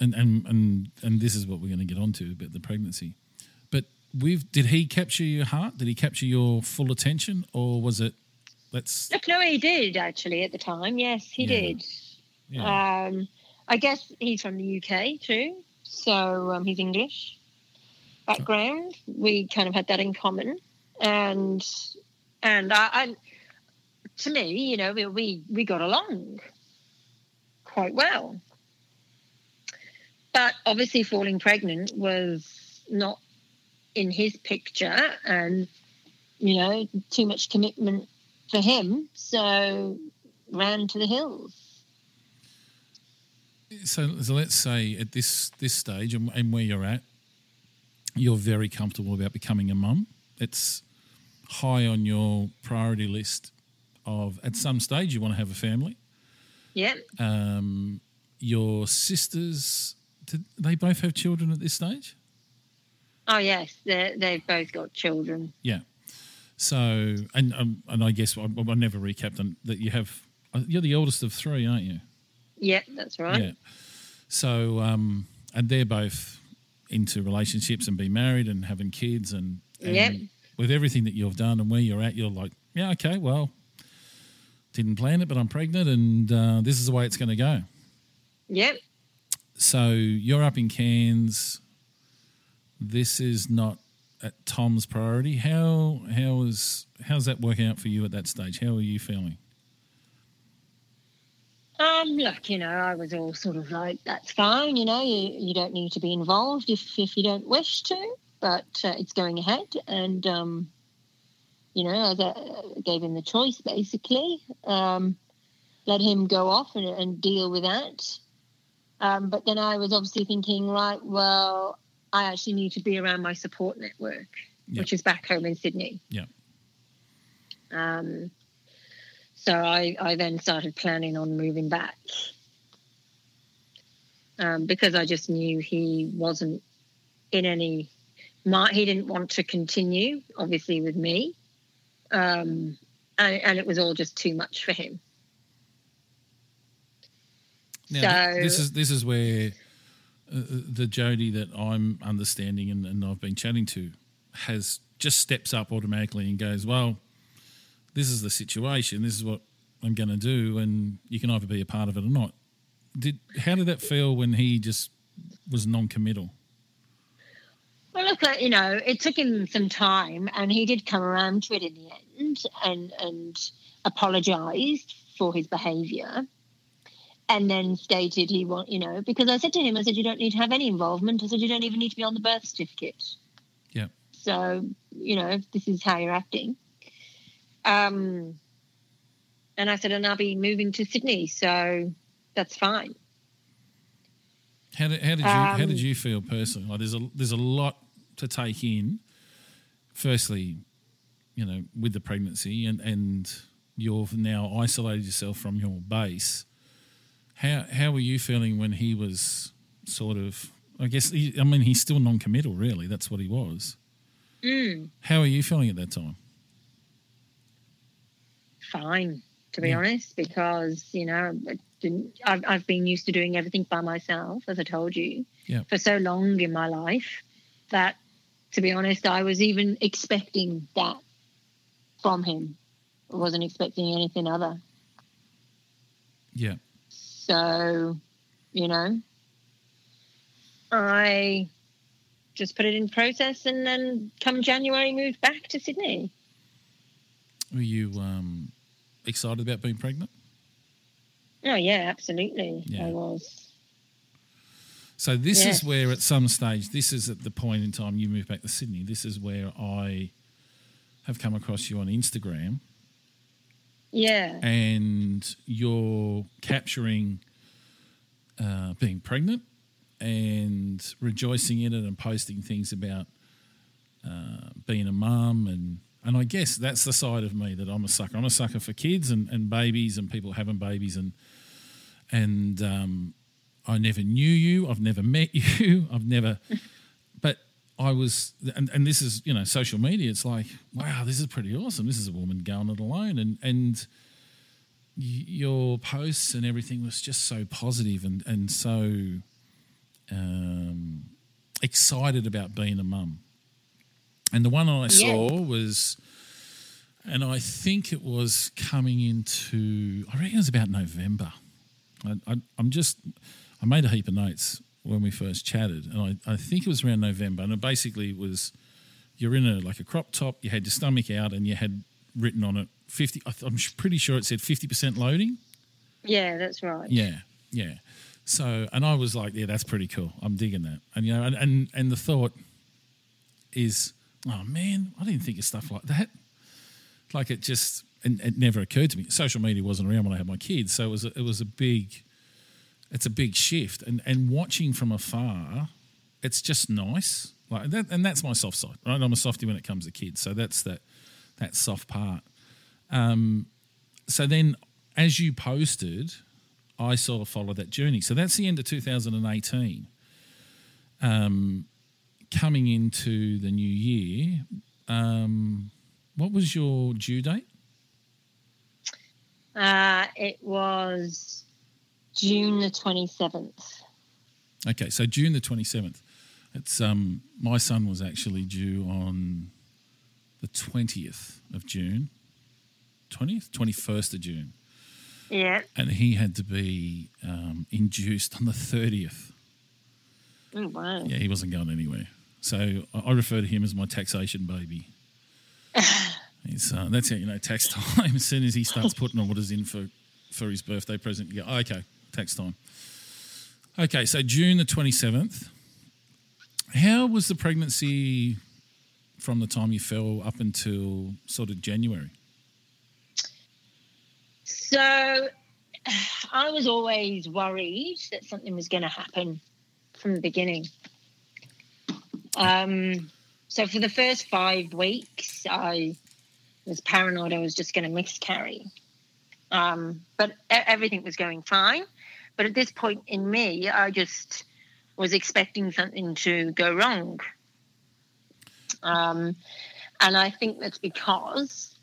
Speaker 5: and and and and this is what we're going to get onto about the pregnancy. With did he capture your heart? Did he capture your full attention, or was it? Let's.
Speaker 7: Look, no, he did actually at the time. Yes, he
Speaker 5: Yeah.
Speaker 7: did.
Speaker 5: Yeah.
Speaker 7: Um, I guess he's from the UK too, so um, he's English background. We kind of had that in common, and and I, I to me, you know, we, we we got along quite well. But obviously, falling pregnant was not in his picture, and you know, too much commitment for him, so ran to the hills.
Speaker 5: So, so let's say at this this stage and, and where you're at, you're very comfortable about becoming a mum. It's high on your priority list of at some stage you want to have a family.
Speaker 7: Yeah,
Speaker 5: Um, your sisters, did they both have children at this stage?
Speaker 7: Oh yes, they they've both got children.
Speaker 5: Yeah. So, and um, and I guess I, I never recapped on that. You have you're the oldest of three, aren't you?
Speaker 7: Yeah, that's right.
Speaker 5: Yeah. So, um, and they're both into relationships and being married and having kids and, and
Speaker 7: Yep.
Speaker 5: with everything that you've done and where you're at, you're like, yeah, okay, well, didn't plan it, but I'm pregnant and uh, this is the way it's going to go.
Speaker 7: Yep.
Speaker 5: So you're up in Cairns. This is not at Tom's priority. How how is how's that working out for you at that stage? How are you feeling?
Speaker 7: Um, look, you know, I was all sort of like, that's fine. You know, you, you don't need to be involved if if you don't wish to, but uh, it's going ahead, and um, you know, as a, gave him the choice basically. Um, let him go off and, and deal with that. Um, but then I was obviously thinking, right, well, I actually need to be around my support network,
Speaker 5: Yeah.
Speaker 7: which is back home in Sydney.
Speaker 5: Yeah.
Speaker 7: Um, so I, I then started planning on moving back um, because I just knew he wasn't in any. He didn't want to continue, obviously, with me, um, and, and it was all just too much for him.
Speaker 5: Now,
Speaker 7: So-
Speaker 5: this is this is where uh, the Jody that I'm understanding and, and I've been chatting to has just steps up automatically and goes, "Well, this is the situation. This is what I'm going to do, and you can either be a part of it or not." Did how did that feel when he just was non-committal?
Speaker 7: Well, look, uh, you know, it took him some time, and he did come around to it in the end, and and apologised for his behaviour, and then stated he want, you know, because I said to him, I said, you don't need to have any involvement. I said, you don't even need to be on the birth certificate.
Speaker 5: Yeah.
Speaker 7: So, you know, this is how you're acting. Um, and I said, and I'll be moving to Sydney, so that's fine.
Speaker 5: How did, how did you how
Speaker 7: Um,
Speaker 5: did you feel personally? Like there's a there's a lot to take in. Firstly, you know, with the pregnancy and and you've now isolated yourself from your base. How how were you feeling when he was sort of? I guess he, I mean he's still non-committal. Really, that's what he was.
Speaker 7: Mm.
Speaker 5: How are you feeling at that time?
Speaker 7: fine to be
Speaker 5: Yeah.
Speaker 7: honest because you know I didn't, I've, I've been used to doing everything by myself as i told you
Speaker 5: Yeah.
Speaker 7: for so long in my life that to be honest i was even expecting that from him i wasn't expecting anything other
Speaker 5: Yeah,
Speaker 7: so you know i just put it in process and then come january moved back to sydney
Speaker 5: were you um, excited about being pregnant?
Speaker 7: oh yeah absolutely
Speaker 5: Yeah.
Speaker 7: i was
Speaker 5: So this is where, at some stage, this is at the point in time you move back to Sydney. This is where I have come across you on Instagram,
Speaker 7: yeah
Speaker 5: and you're capturing uh, being pregnant and rejoicing in it and posting things about uh, being a mum and and I guess that's the side of me that I'm a sucker. I'm a sucker for kids and, and babies and people having babies and and um, I never knew you. I've never met you. I've never, I was, and, and this is, you know, social media. It's like, wow, this is pretty awesome. This is a woman going it alone. And, and your posts and everything was just so positive and, and so um, excited about being a mum. And the one I saw was, and I think it was coming into, I reckon it was about November. I, I, I'm just, I made a heap of notes when we first chatted, and I, I think it was around November, and it basically was, you're in a like a crop top, you had your stomach out, and you had written on it fifty. I'm pretty sure it said fifty percent loading.
Speaker 7: Yeah, that's right.
Speaker 5: Yeah, yeah. So, and I was like, yeah, that's pretty cool. I'm digging that. And you know, and and, and the thought is, oh man, I didn't think of stuff like that. Like it just, and it never occurred to me. Social media wasn't around when I had my kids, so it was a, it was a big, it's a big shift. And and watching from afar, it's just nice. Like that, and that's my soft side. Right, I'm a softie when it comes to kids, so that's that that soft part. Um, so then, as you posted, I sort of followed that journey. So that's the end of 2018. Um, coming into the new year, um, what was your due date?
Speaker 7: Uh, it was June the 27th.
Speaker 5: Okay, so June the 27th. It's um, my son was actually due on the 20th of June. 20th, 21st of June,
Speaker 7: Yeah.
Speaker 5: and he had to be um, induced on the 30th.
Speaker 7: Oh, wow.
Speaker 5: Yeah, he wasn't going anywhere. So I I refer to him as my taxation baby. He's, uh, that's how you know tax time. As soon as he starts putting on orders in for, for his birthday present, you go, "Oh, okay, tax time. Okay, so June the 27th. How was the pregnancy from the time you fell up until sort of January?
Speaker 7: So I was always worried that something was going to happen from the beginning. Um, so for the first five weeks, I was paranoid I was just going to miscarry. Um, but everything was going fine. But at this point in me, I just was expecting something to go wrong. Um, and I think that's because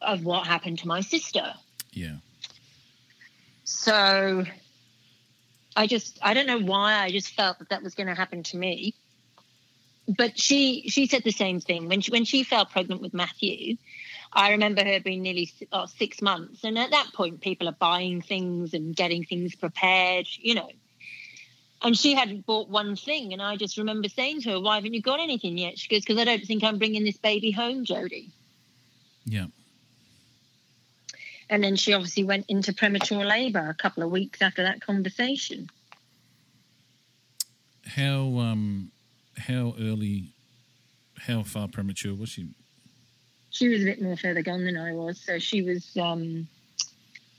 Speaker 7: of what happened to my sister.
Speaker 5: Yeah.
Speaker 7: So I just I don't know why I just felt that that was going to happen to me. But she she said the same thing when she when she fell pregnant with Matthew. I remember her being nearly oh, six months, and at that point, people are buying things and getting things prepared, you know. And she hadn't bought one thing, and I just remember saying to her, "Why haven't you got anything yet?" She goes, "Because I don't think I'm bringing this baby home, Jodie."
Speaker 5: Yeah.
Speaker 7: And then she obviously went into premature labour a couple of weeks after that conversation.
Speaker 5: How um how early how far premature was she?
Speaker 7: She was a bit more further gone than I was. So she was um,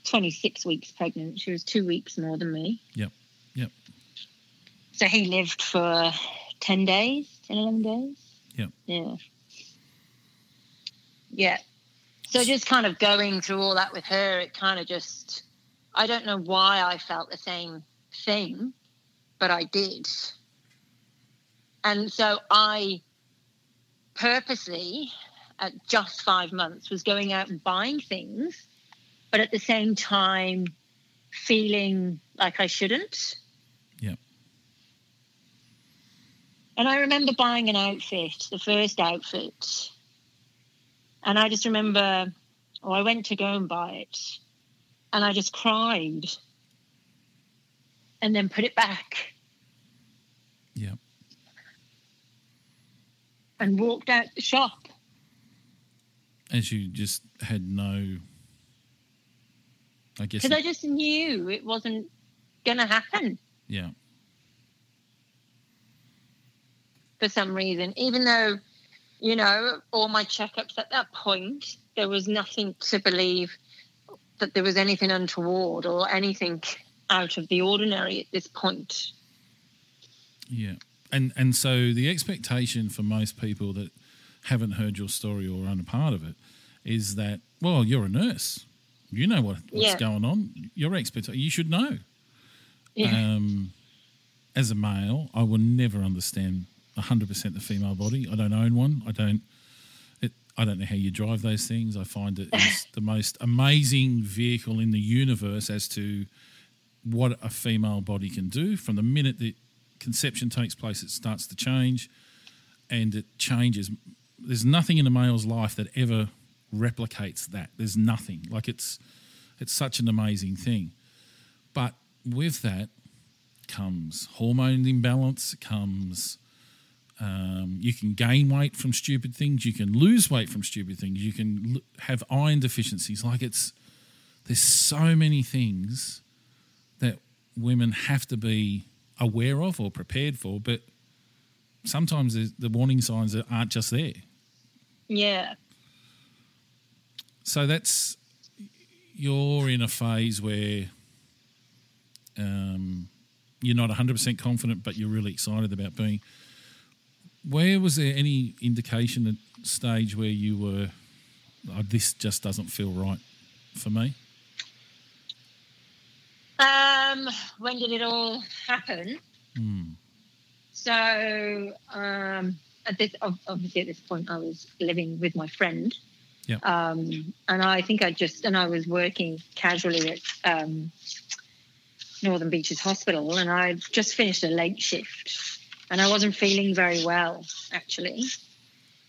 Speaker 7: 26 weeks pregnant. She was two weeks more than me.
Speaker 5: Yep. Yep.
Speaker 7: So he lived for 10 days, 10, 11 days.
Speaker 5: Yep.
Speaker 7: Yeah. Yeah. So just kind of going through all that with her, it kind of just, I don't know why I felt the same thing, but I did. And so I purposely at just five months was going out and buying things, but at the same time feeling like I shouldn't.
Speaker 5: Yeah.
Speaker 7: And I remember buying an outfit, the first outfit. And I just remember, oh, I went to go and buy it. And I just cried. And then put it back
Speaker 5: Yeah.
Speaker 7: and walked out the shop.
Speaker 5: As you just had no I guess
Speaker 7: Because I just knew it wasn't going to happen.
Speaker 5: yeah.
Speaker 7: for some reason, even though, you know, all my checkups at that point, there was nothing to believe that there was anything untoward or anything out of the ordinary at this point.
Speaker 5: Yeah. And and so the expectation for most people that haven't heard your story or aren't a part of it is that, well, you're a nurse. You know what, what's
Speaker 7: Yeah.
Speaker 5: going on. Your expectation you should know.
Speaker 7: Yeah.
Speaker 5: Um, as a male, I will never understand 100% the female body. I don't own one. I don't. It, I don't know how you drive those things. I find it is the most amazing vehicle in the universe as to what a female body can do. From the minute that conception takes place, it starts to change, and it changes. There's nothing in a male's life that ever replicates that. There's nothing. Like it's it's such an amazing thing. But with that comes hormone imbalance, comes um, you can gain weight from stupid things, you can lose weight from stupid things, you can l- have iron deficiencies. Like it's there's so many things that women have to be aware of or prepared for, but sometimes the- the warning signs aren't just there.
Speaker 7: Yeah.
Speaker 5: So that's you're in a phase where um, you're not 100% confident, but you're really excited about being. Where was there any indication at stage where you were, oh, this just doesn't feel right for me?
Speaker 7: Um, when did it all happen?
Speaker 5: Hmm.
Speaker 7: So, um, at this, obviously, at this point, I was living with my friend.
Speaker 5: Yeah.
Speaker 7: Um, and I think I just, and I was working casually at um, Northern Beaches Hospital, and I'd just finished a late shift, and I wasn't feeling very well, actually.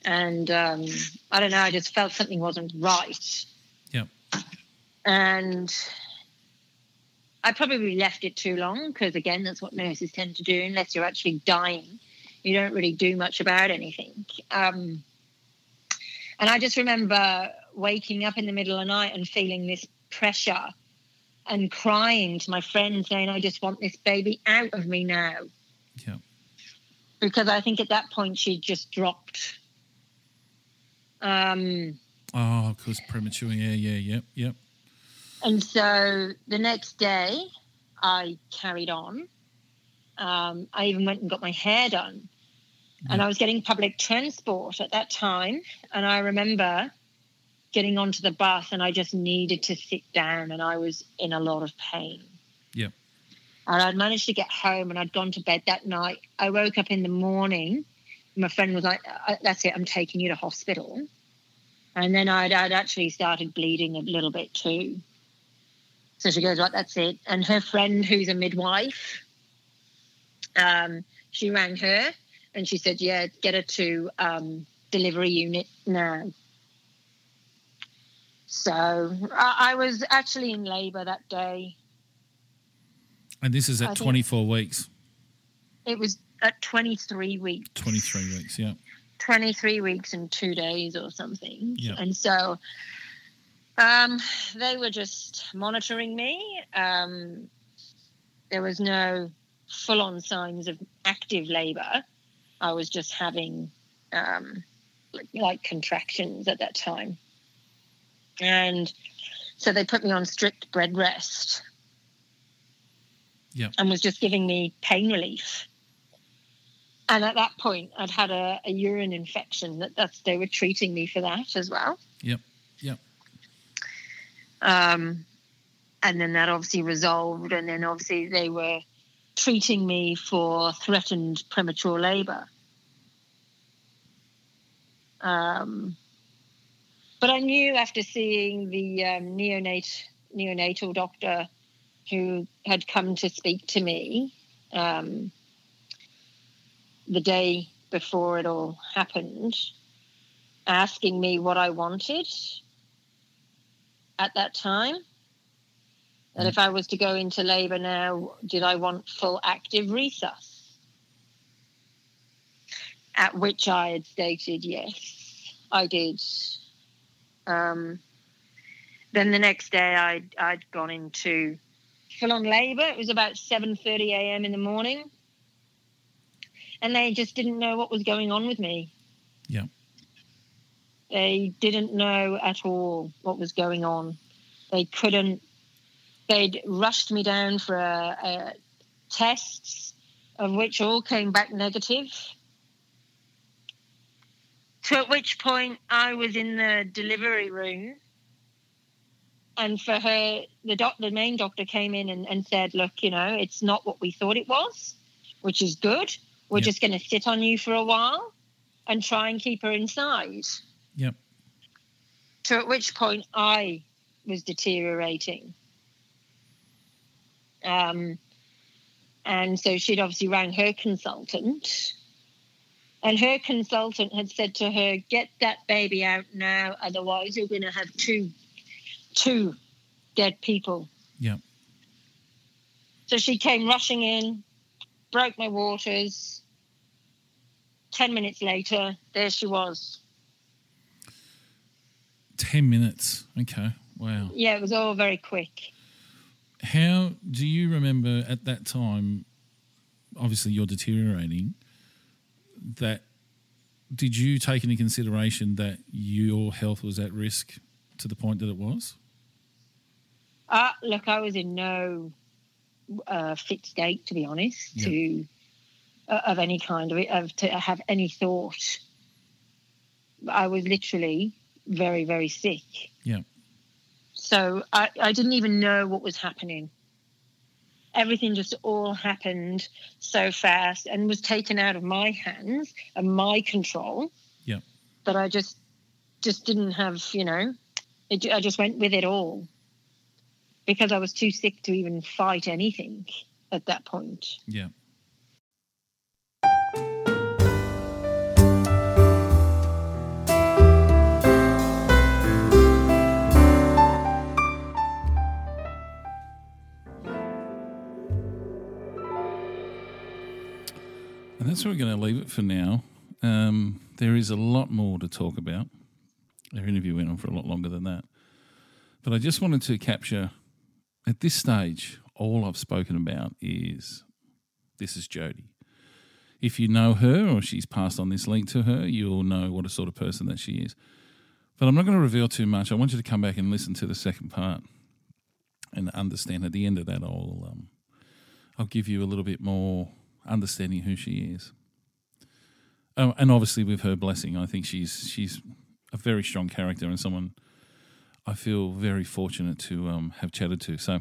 Speaker 7: And um, I don't know, I just felt something wasn't right.
Speaker 5: Yeah.
Speaker 7: And I probably left it too long because, again, that's what nurses tend to do. Unless you're actually dying, you don't really do much about anything. Um, and I just remember waking up in the middle of the night and feeling this pressure and crying to my friend saying, I just want this baby out of me now.
Speaker 5: Yeah.
Speaker 7: because I think at that point she just dropped. Um,
Speaker 5: Oh, because premature. Yeah, yeah, yep, yep.
Speaker 7: and so the next day, I carried on. Um, I even went and got my hair done. And I was getting public transport at that time. And I remember getting onto the bus and I just needed to sit down and I was in a lot of pain.
Speaker 5: Yeah.
Speaker 7: And I'd managed to get home and I'd gone to bed that night. I woke up in the morning. My friend was like, "Uh, That's it, I'm taking you to hospital. And then I'd, I'd actually started bleeding a little bit too. So she goes, Right, that's it. And her friend, who's a midwife, um, she rang her and she said, Yeah, get her to um, delivery unit now. So I, I was actually in labour that day.
Speaker 5: And this is at
Speaker 7: think-
Speaker 5: 24 weeks,
Speaker 7: It was at 23 weeks.
Speaker 5: 23 weeks, yeah.
Speaker 7: 23 weeks and two days or something.
Speaker 5: Yeah.
Speaker 7: And so um, they were just monitoring me. Um, there was no full on signs of active labor. I was just having um, like, contractions at that time. And so they put me on strict bed rest
Speaker 5: Yeah.
Speaker 7: and was just giving me pain relief. And at that point, I'd had a, a urine infection. That that's they were treating me for that as well.
Speaker 5: Yep. Yep.
Speaker 7: Um, and then that obviously resolved. And then obviously they were treating me for threatened premature labour. Um, but I knew after seeing the um, neonate neonatal doctor who had come to speak to me um, the day before it all happened, asking me what I wanted at that time. That if I was to go into labour now, did I want full active resus? At which I had stated yes, I did. Um, then the next day, I'd, I'd gone into full on labour. It was about 7:30 a.m. in the morning, and they just didn't know what was going on with me.
Speaker 5: Yeah.
Speaker 7: They didn't know at all what was going on. They couldn't. They'd rushed me down for a, a tests, of which all came back negative. So at which point I was in the delivery room, and for her, the doc, the main doctor came in and, and said, "Look, you know, it's not what we thought it was, which is good. We're
Speaker 5: Yeah.
Speaker 7: just going to sit on you for a while and try and keep her inside."
Speaker 5: Yep.
Speaker 7: To at which point I was deteriorating. Um, and so she'd obviously rang her consultant. And her consultant had said to her, Get that baby out now, otherwise you're going to have two, two dead people.
Speaker 5: Yeah.
Speaker 7: So she came rushing in, broke my waters. 10 minutes later, there she was.
Speaker 5: 10 minutes. Okay. Wow.
Speaker 7: Yeah, it was all very quick.
Speaker 5: How do you remember at that time? Obviously, you're deteriorating. That did you take into consideration that your health was at risk to the point that it was?
Speaker 7: Uh, look, I was in no uh, fit state, to be honest,
Speaker 5: Yeah.
Speaker 7: to uh, of any kind of, of to have any thought. I was literally very, very sick.
Speaker 5: Yeah.
Speaker 7: So I, I didn't even know what was happening. Everything just all happened so fast and was taken out of my hands and my control.
Speaker 5: Yeah.
Speaker 7: That I just just didn't have, you know, it, I just went with it all because I was too sick to even fight anything at that point.
Speaker 5: Yeah. And that's where we're going to leave it for now. Um, there is a lot more to talk about. Our interview went on for a lot longer than that. But I just wanted to capture at this stage, all I've spoken about is this is Jody. if you know her or she's passed on this link to her, you'll know what a sort of person that she is. But I'm not going to reveal too much. I want you to come back and listen to the second part and understand. At the end of that, I'll um, I'll give you a little bit more understanding who she is. Um, and obviously, with her blessing, I think she's she's a very strong character and someone I feel very fortunate to um, have chatted to. So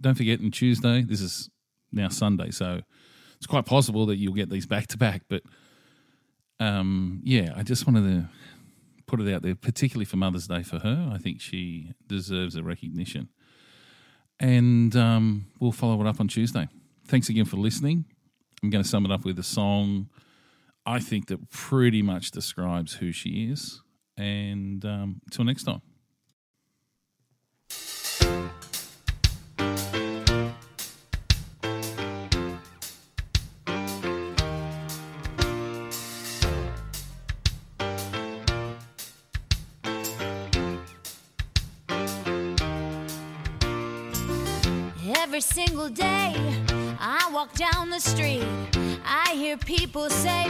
Speaker 5: don't forget, on Tuesday, this is now Sunday, so it's quite possible that you'll get these back to back. But um, yeah, I just wanted to put it out there, particularly for Mother's Day for her. I think she deserves a recognition. And um, we'll follow it up on Tuesday. Thanks again for listening. I'm going to sum it up with a song I think that pretty much describes who she is. And um, until next time.
Speaker 8: Every single day walk down the street, I hear people say,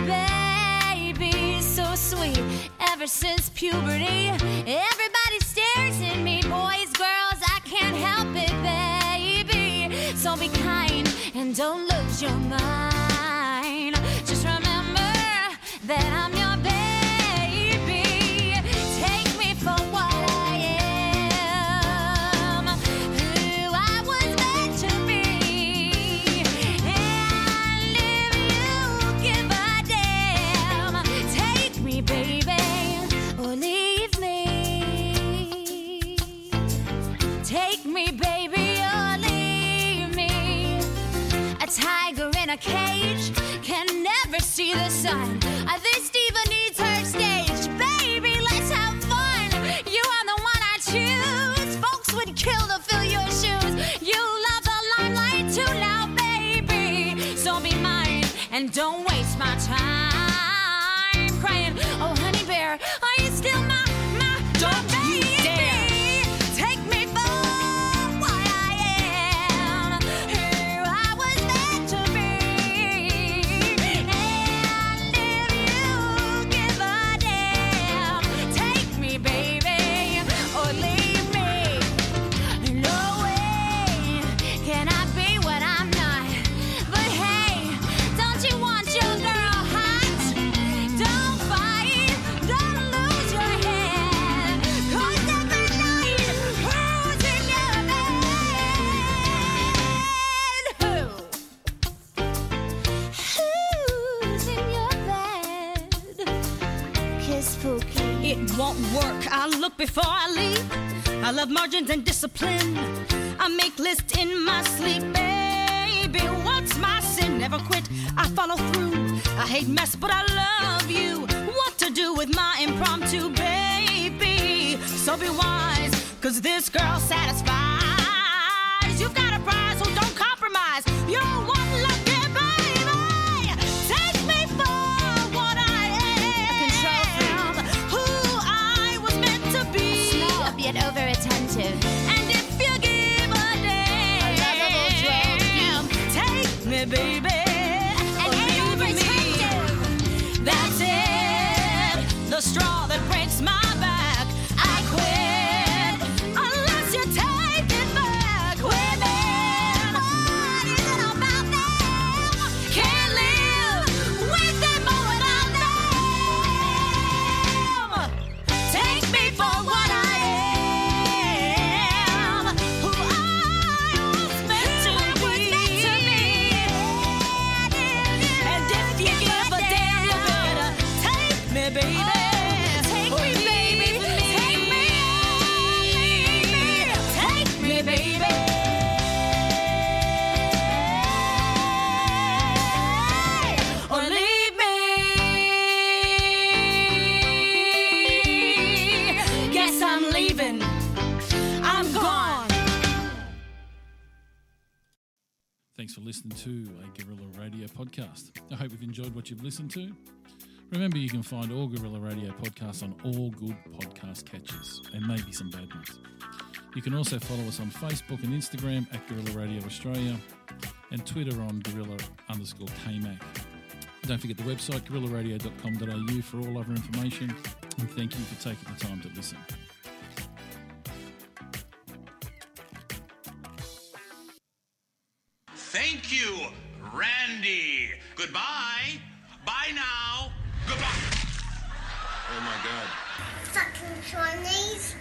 Speaker 8: Baby, so sweet. Ever since puberty, everybody stares at me. Boys, girls, I can't help it, baby. So be kind and don't lose your mind. Just remember that I'm your
Speaker 5: podcast. I hope you've enjoyed what you've listened to. Remember, you can find all Guerrilla Radio podcasts on all good podcast catchers and maybe some bad ones. You can also follow us on Facebook and Instagram at Guerrilla Radio Australia and Twitter on Guerrilla underscore KMAC. Don't forget the website, guerrillaradio.com.au for all other information. And thank you for taking the time to listen.
Speaker 9: Thank you, Randy. Goodbye. Bye now. Goodbye.
Speaker 10: Oh my god.
Speaker 8: Fucking Chinese.